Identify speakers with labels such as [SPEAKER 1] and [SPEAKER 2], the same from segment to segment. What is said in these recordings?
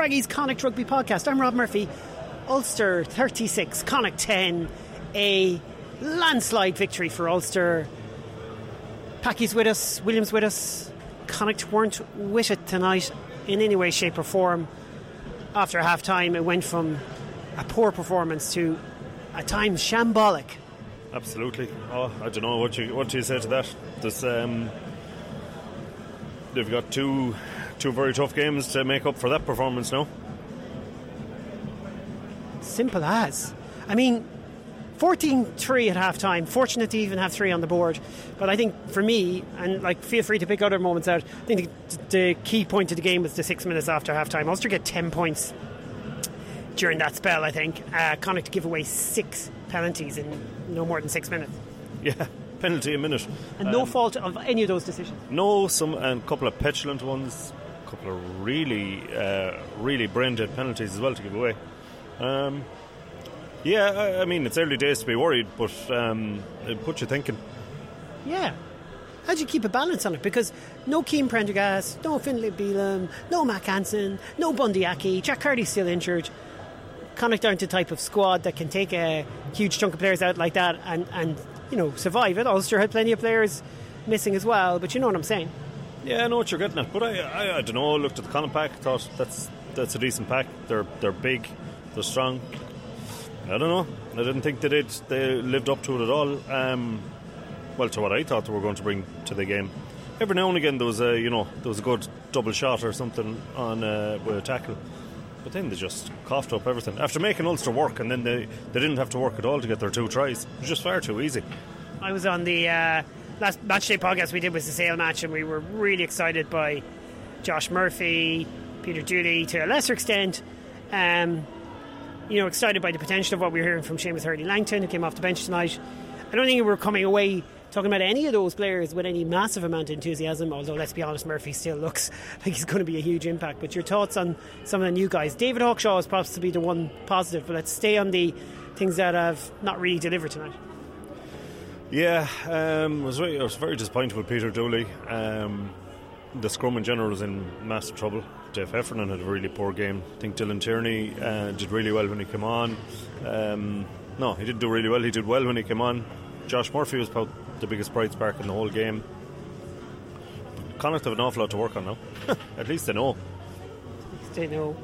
[SPEAKER 1] Craggy's Connacht Rugby Podcast. I'm Rob Murphy. Ulster 36, Connacht 10. A landslide victory for Ulster. Packy's with us, Williams with us. Connacht weren't with it tonight in any way, shape, or form. After half time, it went from a poor performance to at times shambolic.
[SPEAKER 2] Absolutely. Oh, I don't know what you what do you say to that. This, um, they've got two two very tough games to make up for that performance now.
[SPEAKER 1] Simple as. I mean, 14 3 at half time. Fortunate to even have three on the board. But I think for me, and like feel free to pick other moments out, I think the, the key point of the game was the six minutes after half time. Ulster get 10 points during that spell, I think. Uh, Connacht give away six penalties in no more than six minutes.
[SPEAKER 2] Yeah, penalty a minute.
[SPEAKER 1] And um, no fault of any of those decisions.
[SPEAKER 2] No, some and a couple of petulant ones, a couple of really, uh, really brain dead penalties as well to give away. Um, yeah, I, I, mean, it's early days to be worried, but um, it puts you thinking.
[SPEAKER 1] Yeah. How do you keep a balance on it? Because no Cian Prendergast, no Finlay Bealham, no Mack Hansen, no Bundee Aki, Jack Carty's still injured. Connacht aren't the type of squad that can take a huge chunk of players out like that and, and you know, survive it. Ulster had plenty of players missing as well, but you know what I'm saying.
[SPEAKER 2] Yeah, I know what you're getting at, but I, I, I don't know. I looked at the Connacht pack, thought that's that's a decent pack. They're they're big, they're strong. I don't know. I didn't think that it they lived up to it at all. Um, well, to what I thought they were going to bring to the game. Every now and again, there was a you know there was a good double shot or something on uh, with a tackle, but then they just coughed up everything after making Ulster work, and then they they didn't have to work at all to get their two tries. It was just far too easy.
[SPEAKER 1] I was on the uh, last match day podcast we did was the Sale match, and we were really excited by Josh Murphy, Peter Dooley to a lesser extent. Um, you know, excited by the potential of what we are hearing from Shamus Hurley-Langton, who came off the bench tonight. I don't think we are coming away talking about any of those players with any massive amount of enthusiasm, although let's be honest, Murphy still looks like he's going to be a huge impact. But your thoughts on some of the new guys? David Hawkshaw is perhaps to be the one positive, but let's stay on the things that have not really delivered tonight.
[SPEAKER 2] Yeah, um, I, was very, I was very disappointed with Peter Dooley. Um, the scrum in general was in massive trouble. Jeff Heffernan had a really poor game. I think Dylan Tierney uh, did really well when he came on. Um, no, he didn't do really well. He did well when he came on. Josh Murphy was about the biggest bright spark in the whole game. Connacht have an awful lot to work on now. At least they know.
[SPEAKER 1] They know.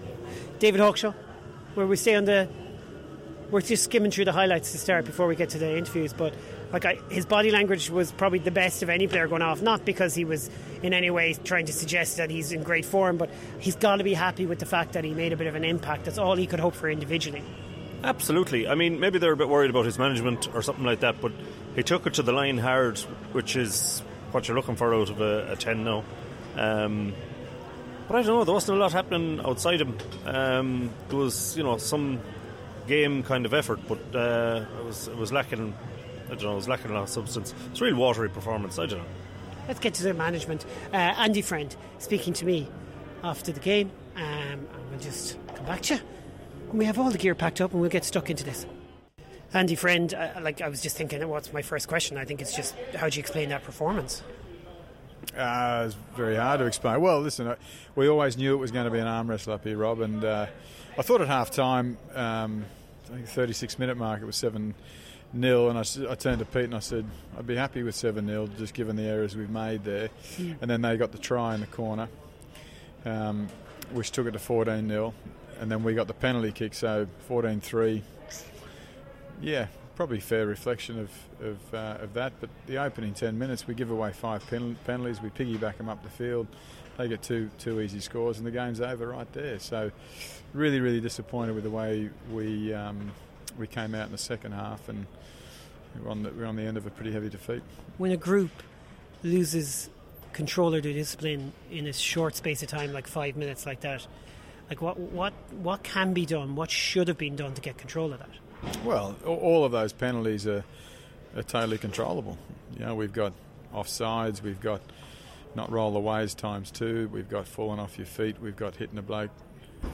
[SPEAKER 1] David Hawkshaw, where we stay on the. We're just skimming through the highlights to start before we get to the interviews, but like I, his body language was probably the best of any player going off. Not because he was in any way trying to suggest that he's in great form, but he's got to be happy with the fact that he made a bit of an impact. That's all he could hope for individually.
[SPEAKER 2] Absolutely. I mean, maybe they're a bit worried about his management or something like that, but he took it to the line hard, which is what you're looking for out of a, a 10 now. Um, but I don't know, there wasn't a lot happening outside him. Um, there was, you know, some game kind of effort, but uh, it, was, it was lacking I don't know, it was lacking a lot of substance. It's a real watery performance, I don't know.
[SPEAKER 1] Let's get to the management. Uh, Andy Friend speaking to me after the game, um, and we'll just come back to you. And we have all the gear packed up and we'll get stuck into this. Andy Friend, uh, like I was just thinking, what's my first question? I think it's just how do you explain that performance?
[SPEAKER 3] Uh, it's very hard to explain. Well, listen, we always knew it was going to be an arm wrestle up here, Rob, and uh, I thought at half time, um, I think 36 minute mark, it was 7 nil, and I, I, turned to Pete and I said, I'd be happy with 7 0, just given the errors we've made there. And then they got the try in the corner, um, which took it to 14 0. And then we got the penalty kick, so 14 3. Yeah, probably fair reflection of of, uh, of that. But the opening 10 minutes, we give away five pen- penalties, we piggyback them up the field. They get two two easy scores, and the game's over right there. So, really, really disappointed with the way we um, we came out in the second half and we're on the, we're on the end of a pretty heavy defeat.
[SPEAKER 1] When a group loses control of their discipline in a short space of time, like five minutes, like that, like what what what can be done? What should have been done to get control of that?
[SPEAKER 3] Well, all of those penalties are, are totally controllable. You know, we've got offsides, we've got not roll the ways times two. We've got falling off your feet. We've got hitting a bloke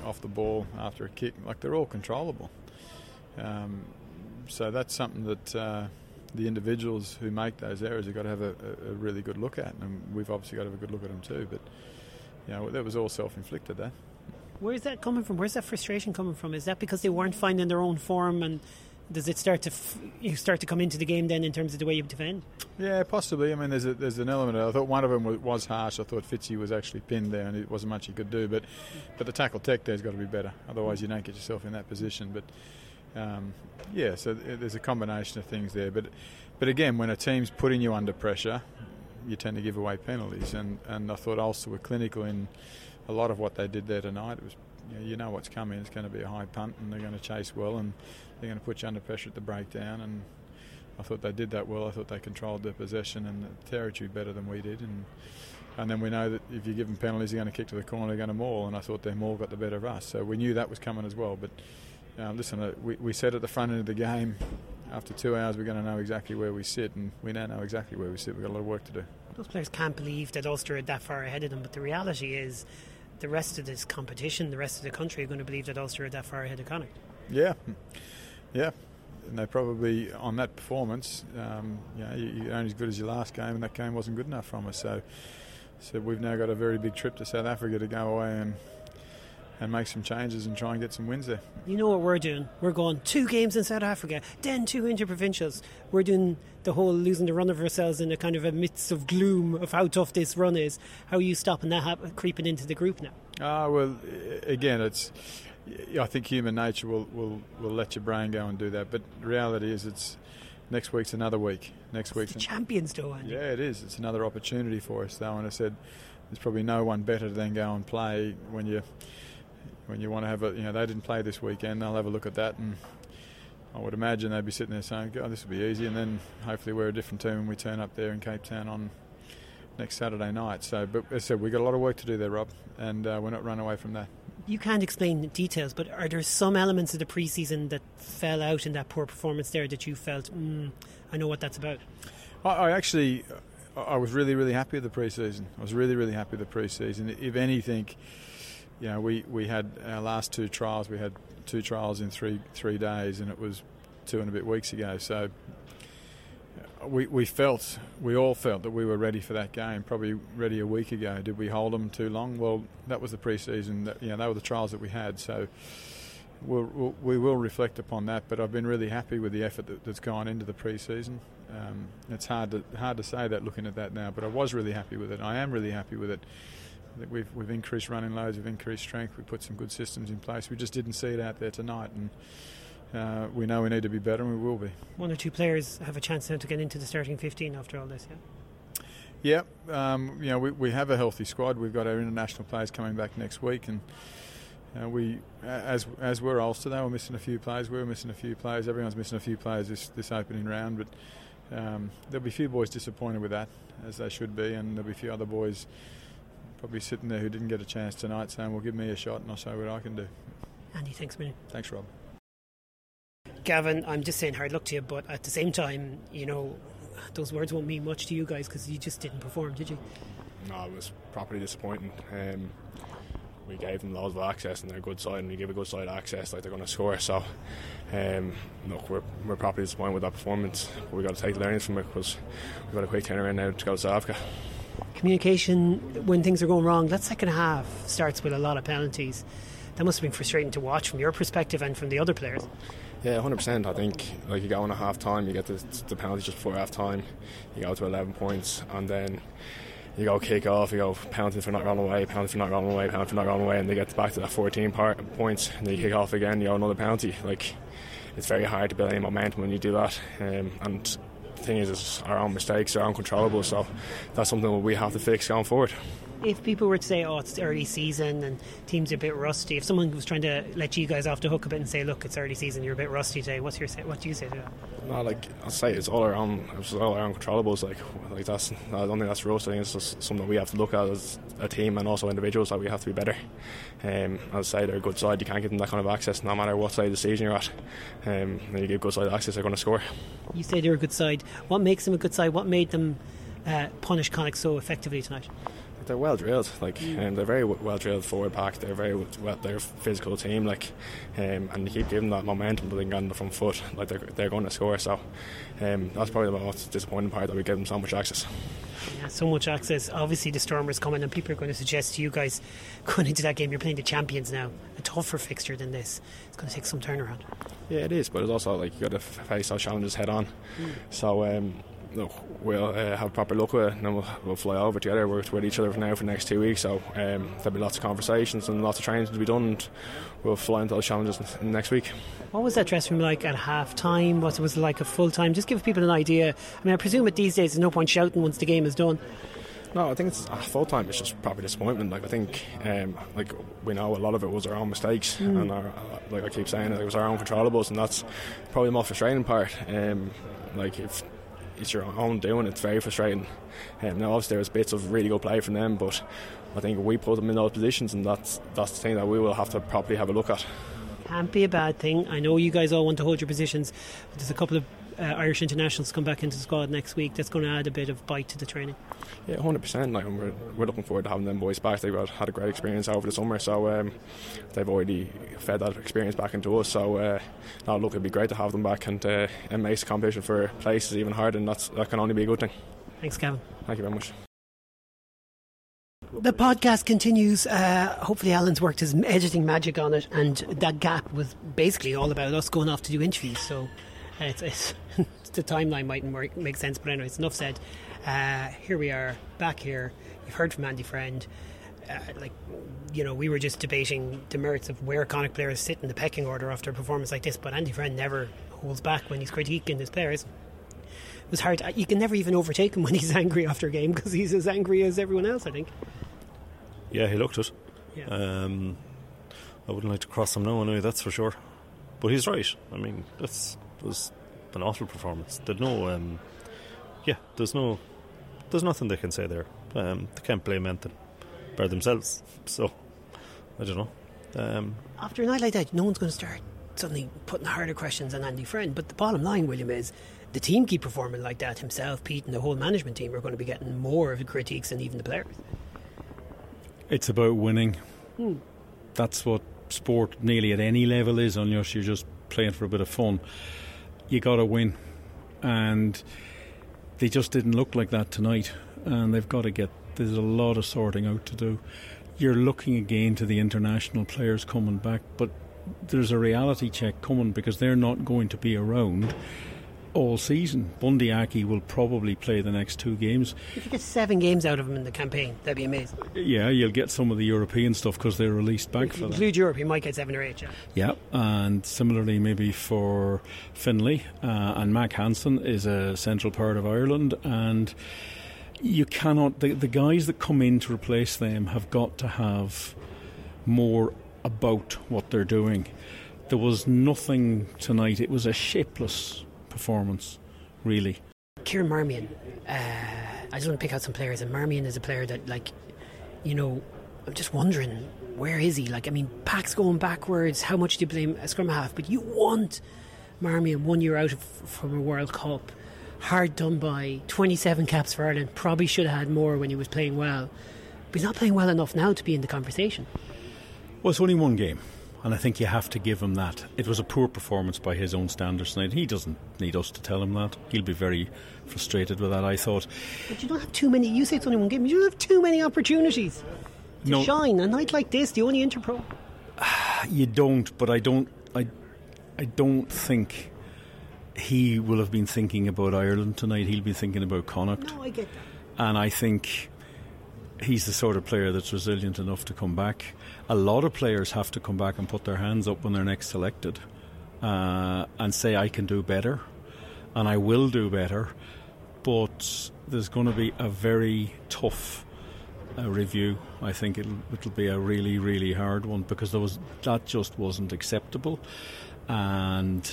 [SPEAKER 3] off the ball after a kick. Like they're all controllable. Um, so that's something that uh, the individuals who make those errors have got to have a, a, really good look at, and we've obviously got to have a good look at them too. But you know that was all self-inflicted. That.
[SPEAKER 1] Where's that coming from? Where's that frustration coming from? Is that because they weren't finding their own form and does it start to f- you start to come into the game then in terms of the way you defend?
[SPEAKER 3] Yeah, possibly. I mean, there's a, there's an element. Of, I thought one of them was, was, harsh. I thought Fitzy was actually pinned there, and it wasn't much he could do. But but the tackle tech there's got to be better. Otherwise, you don't get yourself in that position. But um, yeah, so there's a combination of things there. But but again, when a team's putting you under pressure, you tend to give away penalties. And, and I thought Ulster were clinical in a lot of what they did there tonight. It was you know, you know what's coming. It's going to be a high punt, and they're going to chase well, and they're going to put you under pressure at the breakdown. And I thought they did that well. I thought they controlled their possession and the territory better than we did. And and then we know that if you give them penalties, they're going to kick to the corner, they're going to maul. And I thought their maul got the better of us. So we knew that was coming as well. But uh, listen, uh, we, we said at the front end of the game, after two hours, we're going to know exactly where we sit, and we now know exactly where we sit. We've got a lot of work to do.
[SPEAKER 1] Those players can't believe that Ulster are that far ahead of them, but the reality is the rest of this competition, the rest of the country are going to believe that Ulster are that far ahead of Connacht.
[SPEAKER 3] Yeah, yeah. And they probably, on that performance, um, you know, you're only as good as your last game, and that game wasn't good enough from us. So, so we've now got a very big trip to South Africa to go away and and make some changes and try and get some wins there.
[SPEAKER 1] You know what we're doing? We're going two games in South Africa, then two interprovincials. We're doing the whole losing the run of ourselves in a kind of a midst of gloom of how tough this run is. How are you stopping that creeping into the group now?
[SPEAKER 3] Ah, uh, well, again, it's. I think human nature will, will, will let your brain go and do that. But the reality is, it's next week's another week. Next week's
[SPEAKER 1] the champions, though.
[SPEAKER 3] Yeah, it is. It's another opportunity for us, though. And I said, there's probably no one better than go and play when you when you want to have a, you know, they didn't play this weekend, they'll have a look at that and I would imagine they'd be sitting there saying, oh, this will be easy. And then hopefully we're a different team and we turn up there in Cape Town on next Saturday night. So, but as I said, we've got a lot of work to do there, Rob, and uh, we're not running away from that.
[SPEAKER 1] You can't explain the details, but are there some elements of the preseason that fell out in that poor performance there that you felt, mm, I know what that's about?
[SPEAKER 3] I, I actually, I was really, really happy with the preseason. I was really, really happy with the preseason. If anything, you know, we, we had our last two trials. We had two trials in three three days, and it was two and a bit weeks ago. So we we felt we all felt that we were ready for that game. Probably ready a week ago. Did we hold them too long? Well, that was the preseason. That you know, they were the trials that we had. So. We'll, we'll, we will reflect upon that, but I've been really happy with the effort that, has gone into the pre-season. Um, it's hard to hard to say that looking at that now, but I was really happy with it. I am really happy with it. Think we've we've increased running loads, we've increased strength, we put some good systems in place. We just didn't see it out there tonight, and uh, we know we need to be better, and we will be.
[SPEAKER 1] One or two players have a chance now to get into the starting 15 after all this, yeah.
[SPEAKER 3] Yeah, um, you know we, we have a healthy squad. We've got our international players coming back next week, and uh, we as as we're Ulster, they were missing a few players. We were missing a few players. Everyone's missing a few players this this opening round, but um, there'll be a few boys disappointed with that, as they should be, and there'll be a few other boys probably sitting there who didn't get a chance tonight saying, well, give me a shot and I'll show what I can do.
[SPEAKER 1] Andy, thanks, man.
[SPEAKER 3] Thanks, Rob.
[SPEAKER 1] Gavin, I'm just saying hard luck to you, but at the same time, you know, those words won't mean much to you guys because you just didn't perform, did you?
[SPEAKER 4] No, it was properly disappointing. Um, we gave them loads of access and they're a good side and we give a good side access like they're going to score so um, look we're, we're properly disappointed with that performance but we've got to take the learnings from it because we've got a quick turnaround now to go to South Africa
[SPEAKER 1] communication when things are going wrong. That second half starts with a lot of penalties. That must have been frustrating to watch from your perspective and from the other players.
[SPEAKER 4] Yeah, 100%. I think like you go on a half time, you get the, the penalty just before half time, you go to 11 points, and then you go kick off, you go penalty for not running away, penalty for not running away, penalty for not running away, and they get back to that 14 part, points, and then you kick off again, you go another penalty. Like, it's very hard to build any momentum when you do that. Um, and thing is, our own mistakes are uncontrollable, so that's something we have to fix going forward.
[SPEAKER 1] If people were to say, "Oh, it's early season and teams are a bit rusty," if someone was trying to let you guys off the hook a bit and say, "Look, it's early season, you're a bit rusty today," what's your what do you say to that?
[SPEAKER 4] No, like I say, it's all our own, it's all our own controllables. Like, like that's I don't think that's roast. I think it's just something we have to look at as a team and also individuals that we have to be better. Um, as I say, they're a good side. You can't give them that kind of access, no matter what side of the season you're at. Um, when you give good side access, they're going to score.
[SPEAKER 1] You say they're a good side. What makes them a good side? What made them uh, punish Connacht so effectively tonight?
[SPEAKER 4] They're well drilled. Like um, they're very well drilled forward pack. They're very well. They're a physical team. Like um, and you keep giving that momentum to them on the front foot. Like they're they're going to score. So um, that's probably the most disappointing part that we give them so much access.
[SPEAKER 1] Yeah, so much access. Obviously, the Stormers coming, and people are going to suggest to you guys going into that game, you're playing the champions now. A tougher fixture than this. It's going to take some turnaround.
[SPEAKER 4] Yeah, it is, but it's also like you got to face those challenges head on. Mm. So um, we'll uh, have proper look with it, and then we'll, we'll fly over together. We're with each other for now for the next two weeks, so um, there'll be lots of conversations and lots of training to be done. And we'll fly into those challenges next week.
[SPEAKER 1] What was that dressing room like at half time? What was it like a full time? Just give people an idea. I mean, I presume at these days there's no point shouting once the game is done.
[SPEAKER 4] No, I think it's uh, full time. It's just proper disappointment. Like I think, um, like we know a lot of it was our own mistakes, mm. and our, like I keep saying, it was our own controllables, and that's probably the most frustrating part. Um, like if it's your own doing. It's very frustrating. Um, now, obviously, there's bits of really good play from them, but I think we put them in those positions, and that's that's the thing that we will have to properly have a look at.
[SPEAKER 1] Can't be a bad thing. I know you guys all want to hold your positions, but there's a couple of uh, Irish internationals come back into the squad next week. That's going to add a bit of bite to the training.
[SPEAKER 4] Yeah, hundred percent. Like we're, we're looking forward to having them boys back. They've had a great experience over the summer, so um, they've already fed that experience back into us. So, uh, no, look, it'd be great to have them back and uh, and makes the competition for places even harder, and that's that can only be a good thing.
[SPEAKER 1] Thanks, Kevin.
[SPEAKER 4] Thank you very much.
[SPEAKER 1] The podcast continues. Uh, hopefully, Alan's worked his editing magic on it, and that gap was basically all about us going off to do interviews. So, it's, it's the timeline mightn't make sense, but anyway, it's enough said. Uh, here we are, back here. You've heard from Andy Friend. Uh, like, you know, we were just debating the merits of where Connacht players sit in the pecking order after a performance like this, but Andy Friend never holds back when he's critiquing his players. It was hard. You can never even overtake him when he's angry after a game because he's as angry as everyone else, I think.
[SPEAKER 2] Yeah, he looked it. Yeah. Um, I wouldn't like to cross him now, anyway, that's for sure. But he's right. I mean, that's was an awful performance. There's no, um, yeah, there's no there's nothing they can say there. Um, they can't blame anything by themselves. So, I don't know. Um,
[SPEAKER 1] After a night like that, no one's going to start suddenly putting harder questions on Andy Friend. But the bottom line, William, is the team keep performing like that. Himself, Pete, and the whole management team are going to be getting more of the critiques than even the players.
[SPEAKER 5] It's about winning. Hmm. That's what sport nearly at any level is, unless you're just playing for a bit of fun. You got to win. And they just didn't look like that tonight, and they've got to get. There's a lot of sorting out to do. You're looking again to the international players coming back, but there's a reality check coming because they're not going to be around all season. Bundee Aki will probably play the next two games.
[SPEAKER 1] If you get seven games out of him in the campaign, that'd be amazing.
[SPEAKER 5] Yeah, you'll get some of the European stuff because they're released back
[SPEAKER 1] if
[SPEAKER 5] for
[SPEAKER 1] include Europe, you might get seven or eight. Yeah,
[SPEAKER 5] yeah and similarly maybe for Finlay uh, and Mack Hansen is a central part of Ireland and. You cannot. The, the guys that come in to replace them have got to have more about what they're doing. There was nothing tonight. It was a shapeless performance, really.
[SPEAKER 1] Kieran Marmion, uh, I just want to pick out some players, and Marmion is a player that, like, you know, I'm just wondering where is he? Like, I mean, Pack's going backwards. How much do you blame a scrum half? But you want Marmion one year out of, from a World Cup, hard done by, 27 caps for Ireland. Probably should have had more when he was playing well, but he's not playing well enough now to be in the conversation.
[SPEAKER 5] Well, it's only one game and I think you have to give him that. It was a poor performance by his own standards tonight. He doesn't need us to tell him that. He'll be very frustrated with that, I thought.
[SPEAKER 1] But you don't have too many, you say it's only one game, you don't have too many opportunities to no. shine. A night like this, the only Interpro.
[SPEAKER 5] You don't, but I don't, I, I don't think he will have been thinking about Ireland tonight. He'll be thinking about Connacht.
[SPEAKER 1] No, I get that.
[SPEAKER 5] And I think he's the sort of player that's resilient enough to come back. A lot of players have to come back and put their hands up when they're next selected uh, and say, I can do better and I will do better. But there's going to be a very tough uh, review. I think it'll, it'll be a really, really hard one because there was that just wasn't acceptable. And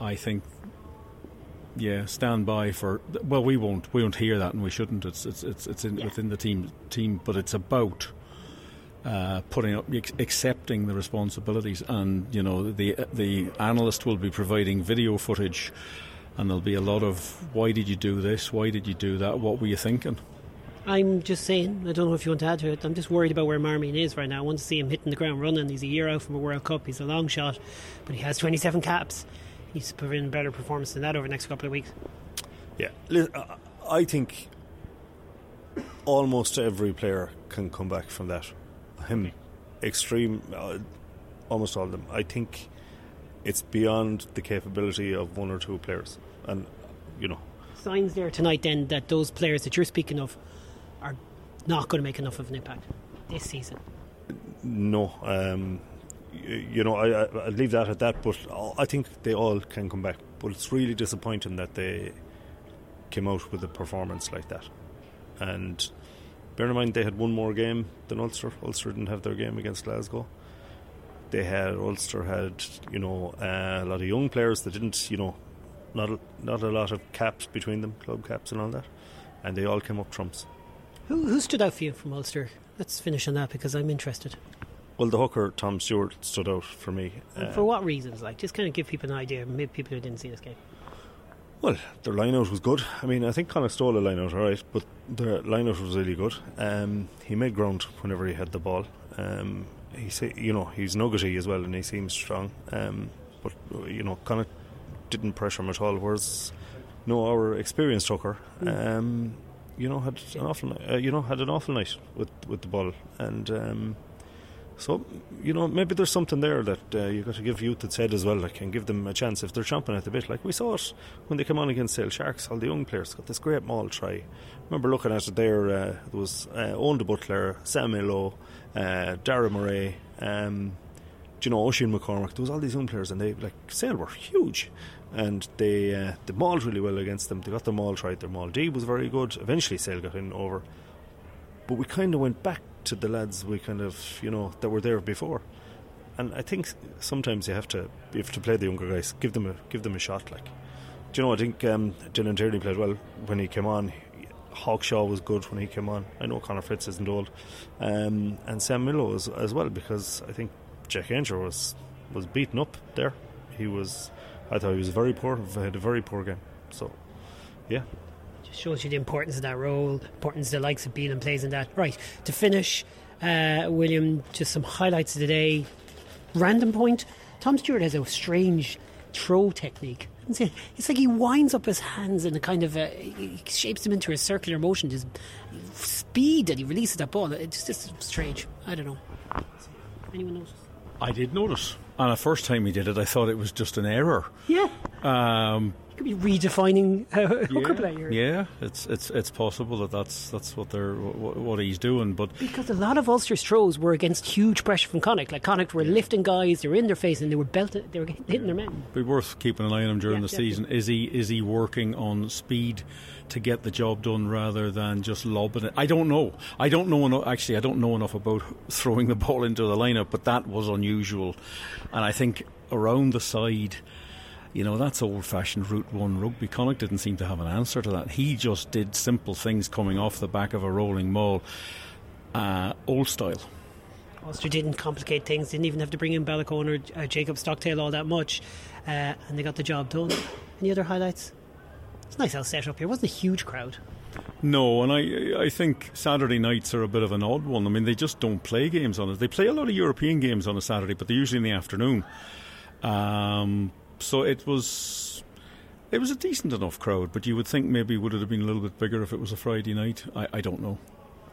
[SPEAKER 5] I think yeah, stand by for. Well, we won't. We won't hear that, and we shouldn't. It's it's it's, it's in, yeah. within the team team, but it's about uh, putting up, accepting the responsibilities, and you know the the analyst will be providing video footage, and there'll be a lot of why did you do this, why did you do that, what were you thinking.
[SPEAKER 1] I'm just saying, I don't know if you want to add to it. I'm just worried about where Marmion is right now. I want to see him hitting the ground running. He's a year out from a World Cup. He's a long shot, but he has 27 caps. He's needs to put in better performance than that over the next couple of weeks.
[SPEAKER 2] Yeah, I- I think almost every player can come back from that. Him, extreme, uh, almost all of them. I think it's beyond the capability of one or two players, and you know,
[SPEAKER 1] Signs there tonight then that those players that you're speaking of are not going to make enough of an impact this season.
[SPEAKER 2] no. Um, you know, I, I, leave that at that. But I think they all can come back. But it's really disappointing that they came out with a performance like that. And bear in mind, they had one more game than Ulster. Ulster didn't have their game against Glasgow. They had Ulster had you know uh, a lot of young players that didn't you know not a, not a lot of caps between them, club caps and all that, and they all came up trumps.
[SPEAKER 1] Who, who stood out for you from Ulster? Let's finish on that because I'm interested.
[SPEAKER 2] Well, the hooker Tom Stewart stood out for me. Uh,
[SPEAKER 1] for what reasons? Like, just kind of give people an idea. Maybe people who didn't see this game.
[SPEAKER 2] Well, their line out was good. I mean, I think Connacht stole a line out, all right, but their line out was really good. Um, he made ground whenever he had the ball. Um, he say, you know, he's nuggety as well, and he seems strong. Um, but you know, Connacht didn't pressure him at all. Whereas, no, our experienced hooker, um, you know, had an awful, uh, you know, had an awful night with with the ball, and um, so you know, maybe there's something there that uh, you've got to give youth its head as well, like, and give them a chance if they're chomping at the bit. Like we saw it when they came on against Sale Sharks, all the young players got this great maul try. remember looking at it there. Uh, there was uh, Owen de Butler, Sam Illo, uh, Darragh Murray. Um, you know Oisin McCormack? There was all these young players, and they like Sale were huge, and they uh, they mauled really well against them. They got their maul right. Their maul D was very good. Eventually, Sale got in over, but we kind of went back to the lads we kind of you know that were there before. And I think sometimes you have to you have to play the younger guys, give them a give them a shot. Like, do you know? I think um, Dylan Tierney played well when he came on. Hawkshaw was good when he came on. I know Connor Fritz isn't old, um, and Sam Illo as, as well because I think Jack Aungier was was beaten up there. He was, I thought he was very poor. Had a very poor game. So, yeah,
[SPEAKER 1] Just shows you the importance of that role, importance the likes of Bealham plays in that. Right, to finish, uh, William, just some highlights of the day. Random point Tom Stewart has a strange throw technique. It's like he winds up his hands in a kind of a, he shapes them into a circular motion. Just speed that he releases that ball. It's just strange. I don't know. Anyone notice?
[SPEAKER 5] I did notice. And the first time he did it, I thought it was just an error.
[SPEAKER 1] Yeah,
[SPEAKER 5] Um,
[SPEAKER 1] could be redefining uh, hooker
[SPEAKER 5] yeah,
[SPEAKER 1] play here.
[SPEAKER 5] yeah, it's it's it's possible that that's that's what they're what, what he's doing. But
[SPEAKER 1] Because a lot of Ulster's throws were against huge pressure from Connacht. Like Connacht were lifting guys, they were in their face, and they were belting, they were hitting their men.
[SPEAKER 5] be worth keeping an eye on him during
[SPEAKER 1] Yeah,
[SPEAKER 5] the season. Is he is he working on speed to get the job done rather than just lobbing it? I don't know. I don't know enough. Actually, I don't know enough about throwing the ball into the lineup, but that was unusual, and I think around the side. You know, that's old fashioned Route 1 rugby. Connacht didn't seem to have an answer to that. He just did simple things coming off the back of a rolling maul, uh, old style.
[SPEAKER 1] Ulster didn't complicate things, didn't even have to bring in Baloucoune or uh, Jacob Stockdale all that much, uh, and they got the job done. Any other highlights? It's a nice house set up here. It wasn't a huge crowd.
[SPEAKER 5] No, and I I think Saturday nights are a bit of an odd one. I mean, they just don't play games on it. They play a lot of European games on a Saturday, but they're usually in the afternoon. Um, so it was it was a decent enough crowd, but you would think maybe would it have been a little bit bigger if it was a Friday night. I, I don't know.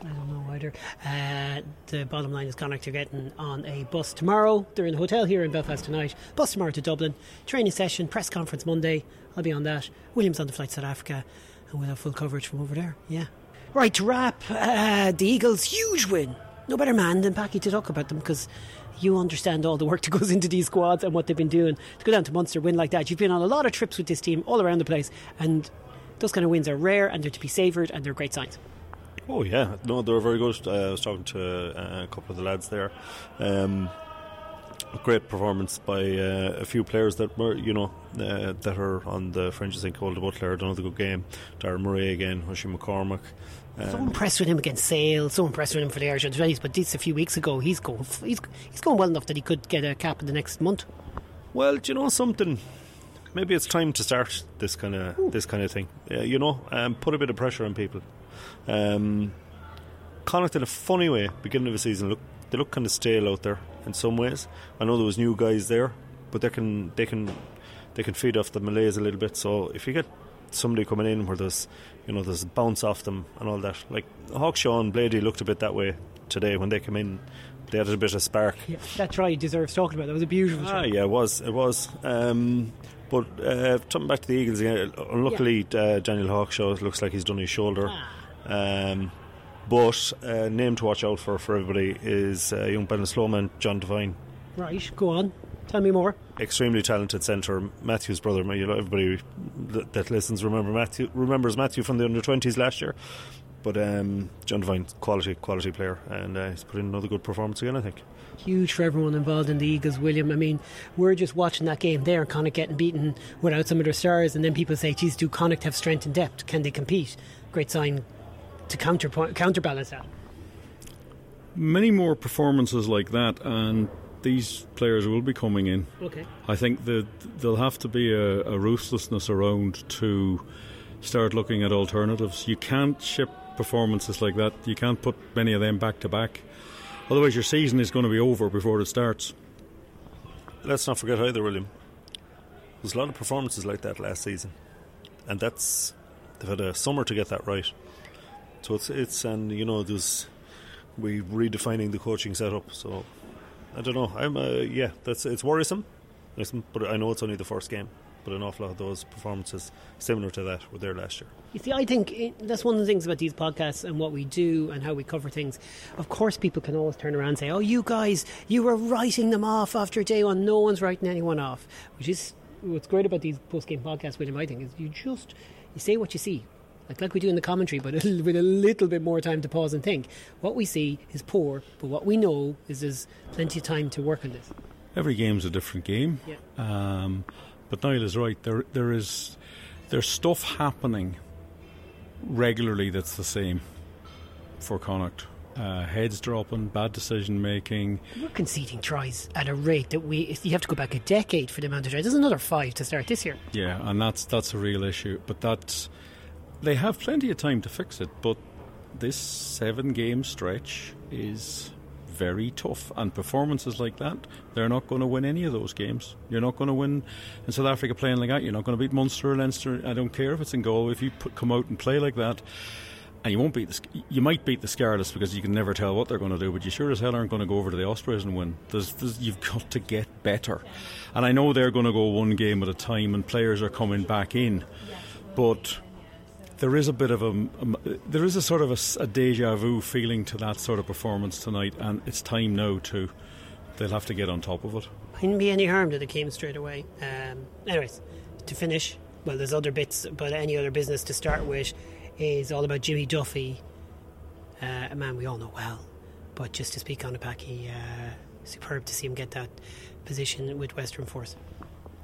[SPEAKER 1] I don't know either. Uh, the bottom line is Connacht are getting on a bus tomorrow. They're in a hotel here in Belfast tonight. Bus tomorrow to Dublin. Training session, press conference Monday. I'll be on that. Williams on the flight to South Africa, and we'll have full coverage from over there. Yeah. Right to wrap. Uh, the Eagles' huge win. No better man than Packy to talk about them because you understand all the work that goes into these squads and what they've been doing to go down to Munster, win like that. You've been on a lot of trips with this team all around the place, and those kind of wins are rare and they're to be savoured and they're great signs.
[SPEAKER 2] Oh yeah, no, they were very good. Uh, I was talking to uh, a couple of the lads there. Um, great performance by uh, a few players that were, you know, uh, that are on the fringes. I think Cole Butler another good game. Darragh Murray again, Oisin McCormack.
[SPEAKER 1] So
[SPEAKER 2] Um,
[SPEAKER 1] impressed with him against Sale, so impressed with him for the Irish under 20s, but this a few weeks ago, he's going, he's, he's going well enough that he could get a cap in the next month.
[SPEAKER 2] well, do you know something? Maybe it's time to start this kind of this kind of thing. Uh, you know, um, put a bit of pressure on people. Um, Connacht in a funny way, beginning of the season, look they look kind of stale out there in some ways. I know there was new guys there, but they can they can they can feed off the Malays a little bit. So if you get somebody coming in where there's you know there's a bounce off them and all that, like Hawkshaw and Blady looked a bit that way today when they came in. They had a bit of spark.
[SPEAKER 1] Yeah, that try deserves talking about. That was a beautiful
[SPEAKER 2] Ah,
[SPEAKER 1] try.
[SPEAKER 2] yeah, it was. It was. Um, but uh, coming back to the Eagles again, unluckily, uh, Daniel Hawkshaw looks like he's done his shoulder. Um, but uh, name to watch out for for everybody is uh, young Ben Sloman, John Devine.
[SPEAKER 1] Right, go on. Tell me more.
[SPEAKER 2] Extremely talented centre, Matthew's brother. You know, everybody that, that listens remember Matthew remembers Matthew from the under twenties last year. But um, John Devine, quality, quality player, and uh, he's put in another good performance again. I think.
[SPEAKER 1] Huge for everyone involved in the Eagles, William. I mean, we're just watching that game there, Connacht getting beaten without some of their stars, and then people say, geez, do Connacht have strength and depth? Can they compete? Great sign to counterpoint, counterbalance that.
[SPEAKER 5] Many more performances like that, and these players will be coming in.
[SPEAKER 1] Okay.
[SPEAKER 5] I think that there'll have to be a, a ruthlessness around to start looking at alternatives. You can't ship performances like that. You can't put many of them back to back. Otherwise, your season is going to be over before it starts.
[SPEAKER 2] Let's not forget either, William. There's a lot of performances like that last season, and that's they've had a summer to get that right. So it's it's and you know there's we redefining the coaching setup. So I don't know. I'm uh, yeah, that's it's worrisome. But I know it's only the first game. But an awful lot of those performances similar to that were there last year.
[SPEAKER 1] You see, I think it, that's one of the things about these podcasts and what we do and how we cover things. Of course, people can always turn around and say, "Oh, you guys, you were writing them off after day one." No one's writing anyone off, which is what's great about these post-game podcasts. William, I think, is you just you say what you see, like like we do in the commentary, but with a little bit more time to pause and think. What we see is poor, but what we know is there's plenty of time to work on this.
[SPEAKER 5] Every game's a different game.
[SPEAKER 1] Yeah.
[SPEAKER 5] Um, but Niall is right. There, there is, there's stuff happening regularly that's the same for Connacht. Uh, heads dropping, bad decision making.
[SPEAKER 1] We're conceding tries at a rate that we you have to go back a decade for the amount of tries. There's another five to start this year.
[SPEAKER 5] Yeah, and that's that's a real issue. But that's they have plenty of time to fix it. But this seven game stretch is very tough, and performances like that, they're not going to win any of those games. You're not going to win in South Africa playing like that. You're not going to beat Munster or Leinster. I don't care if it's in goal. If you put, come out and play like that. And you won't beat the. You might beat the Scarlets because you can never tell what they're going to do. But you sure as hell aren't going to go over to the Ospreys and win. There's, there's, you've got to get better. And I know they're going to go one game at a time, and players are coming back in. But there is a bit of a, a there is a sort of a, a, deja vu feeling to that sort of performance tonight, and it's time now to they'll have to get on top of it.
[SPEAKER 1] Couldn't be any harm that it came straight away. Um, anyways, to finish, well, there's other bits, but any other business to start with is all about Jimmy Duffy, uh, a man we all know well, but just to speak on the pack, he uh, superb to see him get that position with Western Force.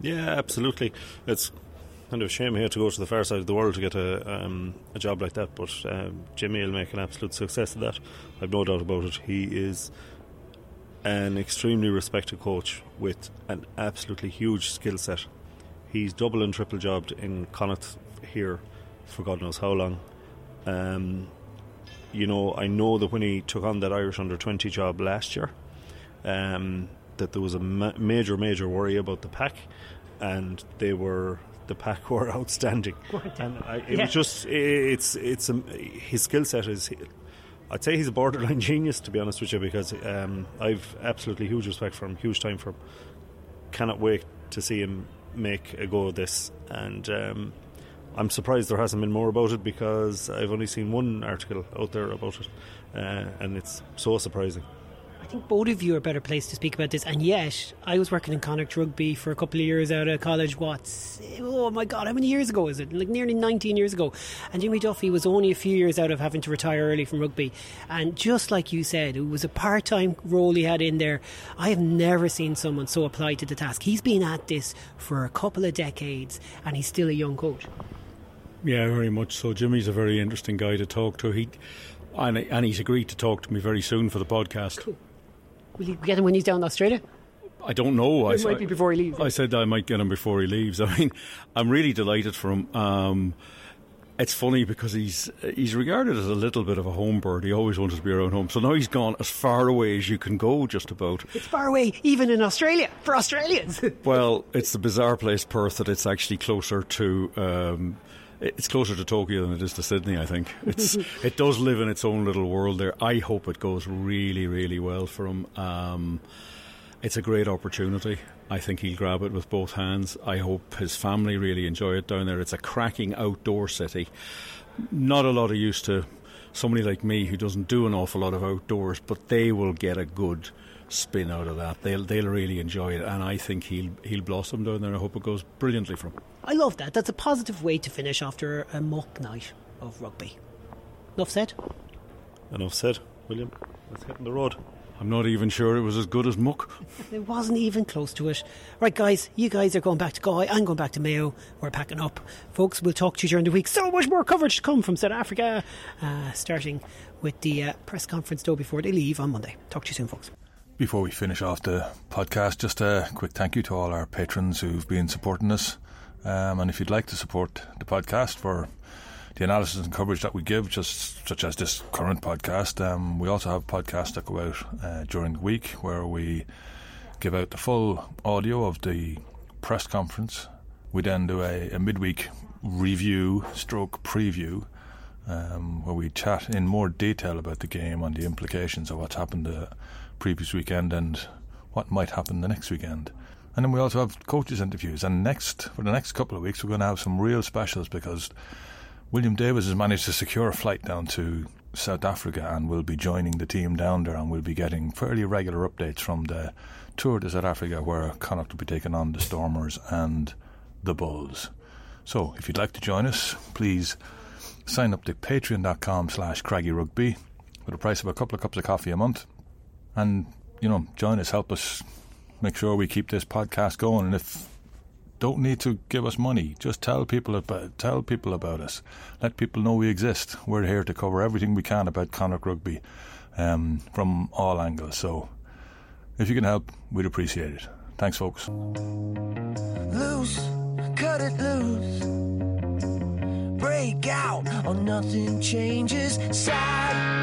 [SPEAKER 2] Yeah, absolutely. It's kind of a shame he had to go to the far side of the world to get a um, a job like that. But um, Jimmy will make an absolute success of that. I've no doubt about it. He is an extremely respected coach with an absolutely huge skill set. He's double and triple jobbed in Connacht here for God knows how long. Um, you know, I know that when he took on that Irish under twenty job last year, um, that there was a ma- major, major worry about the pack, and they were the pack were outstanding. And I, it
[SPEAKER 1] Yeah.
[SPEAKER 2] was just it's it's um, his skill set is. I'd say he's a borderline genius, to be honest with you, because um, I've absolutely huge respect for him, huge time for him. Cannot wait to see him make a go of this, and um, I'm surprised there hasn't been more about it because I've only seen one article out there about it, uh, and it's so surprising.
[SPEAKER 1] I think both of you are better placed to speak about this, and yet I was working in Connacht Rugby for a couple of years out of college. What's oh my god, how many years ago is it? Like nearly 19 years ago. And Jimmy Duffy was only a few years out of having to retire early from rugby. And just like you said, it was a part-time role he had in there. I have never seen someone so applied to the task. He's been at this for a couple of decades, and he's still a young coach.
[SPEAKER 5] Yeah, very much so. Jimmy's a very interesting guy to talk to. He and, and he's agreed to talk to me very soon for the podcast.
[SPEAKER 1] Will you get him when he's down in Australia?
[SPEAKER 5] I don't know. I,
[SPEAKER 1] might be before he leaves.
[SPEAKER 5] I said I might get him before he leaves. I mean, I'm really delighted for him. Um, it's funny because he's he's regarded as a little bit of a home bird. He always wanted to be around home. So now he's gone as far away as you can go, just about.
[SPEAKER 1] It's far away, even in Australia, for Australians.
[SPEAKER 5] well, it's the bizarre place, Perth, that it's actually closer to. Um, it's closer to Tokyo than it is to Sydney. I think it's it does live in its own little world there. I hope it goes really, really well for him. Um, it's a great opportunity. I think he'll grab it with both hands. I hope his family really enjoy it down there. It's a cracking outdoor city. Not a lot of use to somebody like me who doesn't do an awful lot of outdoors, but they will get a good spin out of that. They'll they'll really enjoy it, and I think he'll he'll blossom down there. I hope it goes brilliantly for him.
[SPEAKER 1] I love that. That's a positive way to finish after a muck night of rugby. Enough said.
[SPEAKER 2] Enough said, William. Let's get on the road.
[SPEAKER 5] I'm not even sure it was as good as Muck.
[SPEAKER 1] It wasn't even close to it. Right, guys, you guys are going back to Galway. I'm going back to Mayo. We're packing up. Folks, we'll talk to you during the week. So much more coverage to come from South Africa, uh, starting with the uh, press conference, though, before they leave on Monday. Talk to you soon, folks.
[SPEAKER 6] Before we finish off the podcast, just a quick thank you to all our patrons who've been supporting us. Um, and if you'd like to support the podcast for the analysis and coverage that we give, just such as this current podcast. Um, we also have podcasts that go out uh, during the week where we give out the full audio of the press conference. We then do a, a midweek review, stroke preview, um, where we chat in more detail about the game and the implications of what's happened the previous weekend and what might happen the next weekend. And then we also have coaches interviews. And next, for the next couple of weeks, we're going to have some real specials because William Davis has managed to secure a flight down to South Africa and will be joining the team down there and we'll be getting fairly regular updates from the tour to South Africa where Connacht will be taking on the Stormers and the Bulls. So if you'd like to join us, please sign up to patreon.com slash craggyrugby with a price of a couple of cups of coffee a month. And, you know, join us, help us make sure we keep this podcast going. And if don't need to give us money. Just tell people about tell people about us. Let people know we exist. We're here to cover everything we can about Connacht rugby um, from all angles. So if you can help, we'd appreciate it. Thanks, folks.
[SPEAKER 7] Loose, cut it loose. Break out or nothing changes. Sad